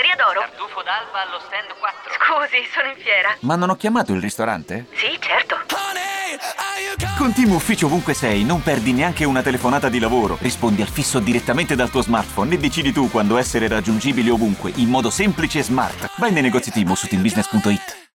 Osteria d'Oro. Tartufo d'alba allo stand 4. Scusi, sono in fiera. Ma non ho chiamato il ristorante? Sì, certo. Con Team Ufficio ovunque sei, non perdi neanche una telefonata di lavoro. Rispondi al fisso direttamente dal tuo smartphone e decidi tu quando essere raggiungibile ovunque, in modo semplice e smart. Vai nei negozi Team su teambusiness.it.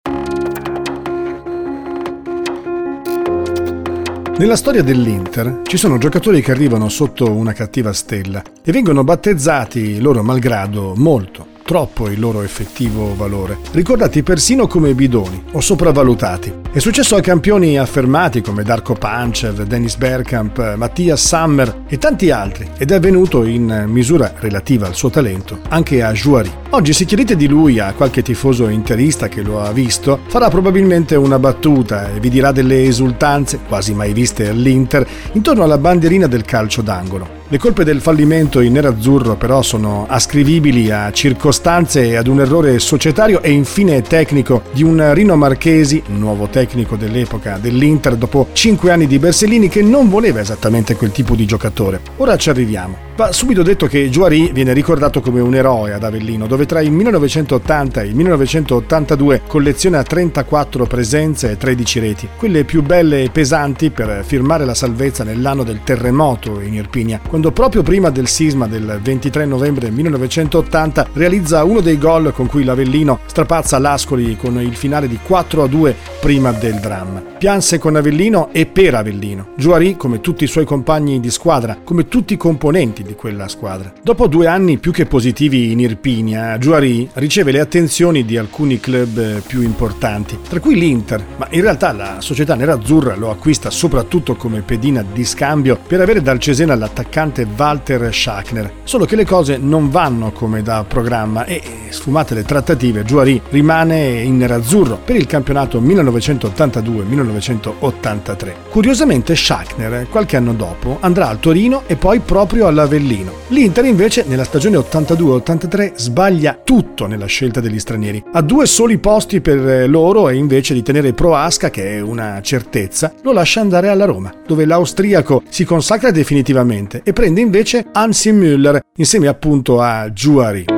Nella storia dell'Inter ci sono giocatori che arrivano sotto una cattiva stella e vengono battezzati, loro malgrado, molto troppo il loro effettivo valore, ricordati persino come bidoni o sopravvalutati. È successo a campioni affermati come Darko Panchev, Dennis Bergkamp, Mattias Sammer e tanti altri ed è avvenuto in misura relativa al suo talento anche a Juari. Oggi se chiedete di lui a qualche tifoso interista che lo ha visto, farà probabilmente una battuta e vi dirà delle esultanze, quasi mai viste all'Inter, intorno alla bandierina del calcio d'angolo. Le colpe del fallimento in nerazzurro però sono ascrivibili a circostanze e ad un errore societario e infine tecnico di un Rino Marchesi, nuovo tecnico dell'epoca dell'Inter dopo 5 anni di Bersellini che non voleva esattamente quel tipo di giocatore. Ora ci arriviamo. Va subito detto che Juari viene ricordato come un eroe ad Avellino, dove tra il 1980 e il 1982 colleziona 34 presenze e 13 reti, quelle più belle e pesanti per firmare la salvezza nell'anno del terremoto in Irpinia, quando proprio prima del sisma del 23 novembre 1980 realizza uno dei gol con cui l'Avellino strapazza l'Ascoli con il finale di 4 a 2 prima del dramma. Pianse con Avellino e per Avellino. Juari, come tutti i suoi compagni di squadra, come tutti i componenti di quella squadra. Dopo due anni più che positivi in Irpinia, Juari riceve le attenzioni di alcuni club eh, più importanti, tra cui l'Inter, ma in realtà la società nerazzurra lo acquista soprattutto come pedina di scambio per avere dal Cesena l'attaccante Walter Schachner. Solo che le cose non vanno come da programma e, sfumate le trattative, Juari rimane in nerazzurro per il campionato 1982-1983. Curiosamente Schachner, qualche anno dopo, andrà al Torino e poi proprio alla Avellino. L'Inter invece nella stagione 82-83 sbaglia tutto nella scelta degli stranieri. Ha due soli posti per loro e invece di tenere Proasca, che è una certezza, lo lascia andare alla Roma, dove l'austriaco si consacra definitivamente e prende invece Hansi Müller insieme appunto a Juari.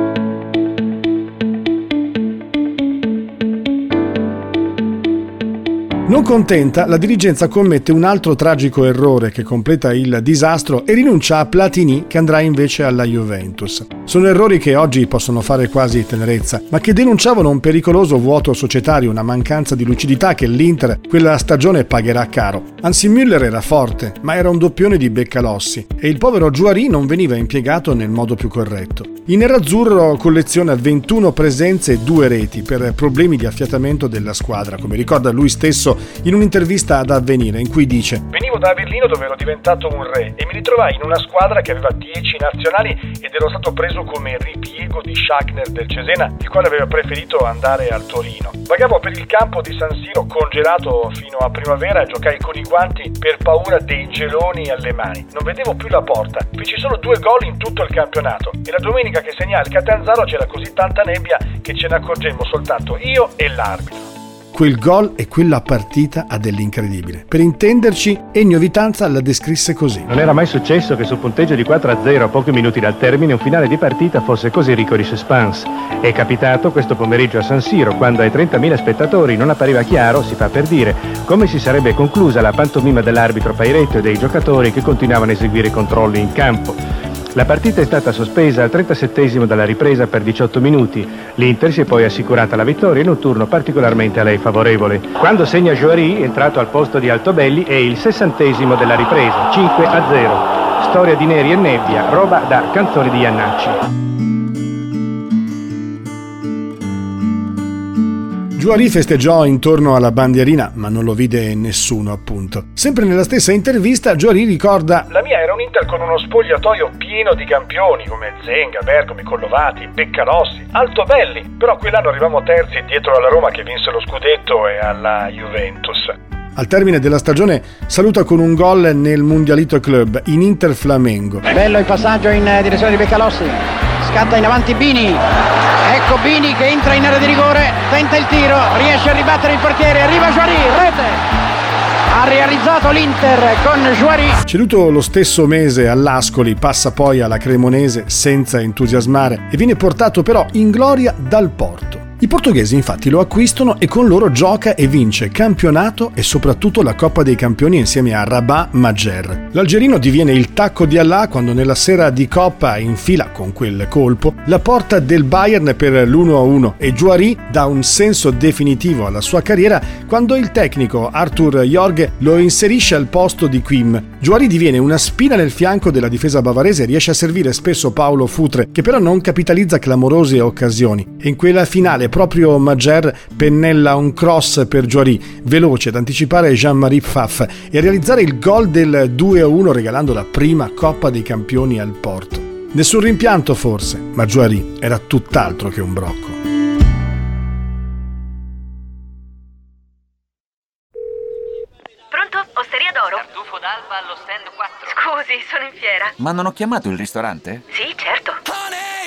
Non contenta, la dirigenza commette un altro tragico errore che completa il disastro e rinuncia a Platini che andrà invece alla Juventus. Sono errori che oggi possono fare quasi tenerezza, ma che denunciavano un pericoloso vuoto societario, una mancanza di lucidità che l'Inter quella stagione pagherà caro. Anzi Müller era forte, ma era un doppione di Beccalossi e il povero Juari non veniva impiegato nel modo più corretto. Il nerazzurro colleziona 21 presenze e 2 reti per problemi di affiatamento della squadra, come ricorda lui stesso in un'intervista ad Avvenire in cui dice Venivo da Berlino dove ero diventato un re e mi ritrovai in una squadra che aveva 10 nazionali ed ero stato preso come ripiego di Schachner del Cesena, il quale aveva preferito andare al Torino. Vagavo per il campo di San Siro congelato fino a primavera e giocai con i guanti per paura dei geloni alle mani. Non vedevo più la porta, feci solo due gol in tutto il campionato e la domenica che segnai il Catanzaro c'era così tanta nebbia che ce ne accorgemmo soltanto io e l'arbitro. Quel gol e quella partita ha dell'incredibile. Per intenderci, Ennio Vitanza la descrisse così. Non era mai successo che su punteggio di 4-0 a pochi minuti dal termine un finale di partita fosse così ricco di suspense. È capitato questo pomeriggio a San Siro, quando ai 30.000 spettatori non appariva chiaro, si fa per dire, come si sarebbe conclusa la pantomima dell'arbitro Pairetto e dei giocatori che continuavano a eseguire i controlli in campo. La partita è stata sospesa al 37 dalla ripresa per 18 minuti. L'Inter si è poi assicurata la vittoria in un turno particolarmente a lei favorevole. Quando segna Joari, entrato al posto di Altobelli, è il 60 della ripresa, 5 a 0. Storia di neri e nebbia, roba da canzoni di Iannacci. Juari festeggiò intorno alla bandierina, ma non lo vide nessuno, appunto. Sempre nella stessa intervista, Juari ricorda: La mia era un Inter con uno spogliatoio pieno di campioni come Zenga, Bergomi, Collovati, Beccalossi, Altobelli. Però quell'anno arrivavamo terzi dietro alla Roma che vinse lo scudetto e alla Juventus. Al termine della stagione saluta con un gol nel Mundialito Club in Inter Flamengo. Bello il passaggio in direzione di Beccalossi. Scatta in avanti Bini. Ecco Bini che entra in area di rigore, tenta il tiro, riesce a ribattere il portiere, arriva Joari, rete! Ha realizzato l'Inter con Juari. Ceduto lo stesso mese all'Ascoli, passa poi alla Cremonese senza entusiasmare e viene portato però in gloria dal Porto. I portoghesi infatti lo acquistano e con loro gioca e vince campionato e soprattutto la Coppa dei Campioni insieme a Rabat Majer. L'algerino diviene il tacco di Allah quando nella sera di Coppa infila con quel colpo la porta del Bayern per l'1-1 e Juari dà un senso definitivo alla sua carriera quando il tecnico Arthur Jorge lo inserisce al posto di Quim. Juari diviene una spina nel fianco della difesa bavarese e riesce a servire spesso Paolo Futre che però non capitalizza clamorose occasioni. E in quella finale proprio Mager pennella un cross per Joari, veloce ad anticipare Jean-Marie Pfaff e a realizzare il gol del 2-1 regalando la prima Coppa dei Campioni al Porto. Nessun rimpianto forse, ma Joari era tutt'altro che un brocco. Pronto? Osteria d'oro? Tartufo d'alba allo stand 4. Scusi, sono in fiera. Ma non ho chiamato il ristorante? Sì, certo.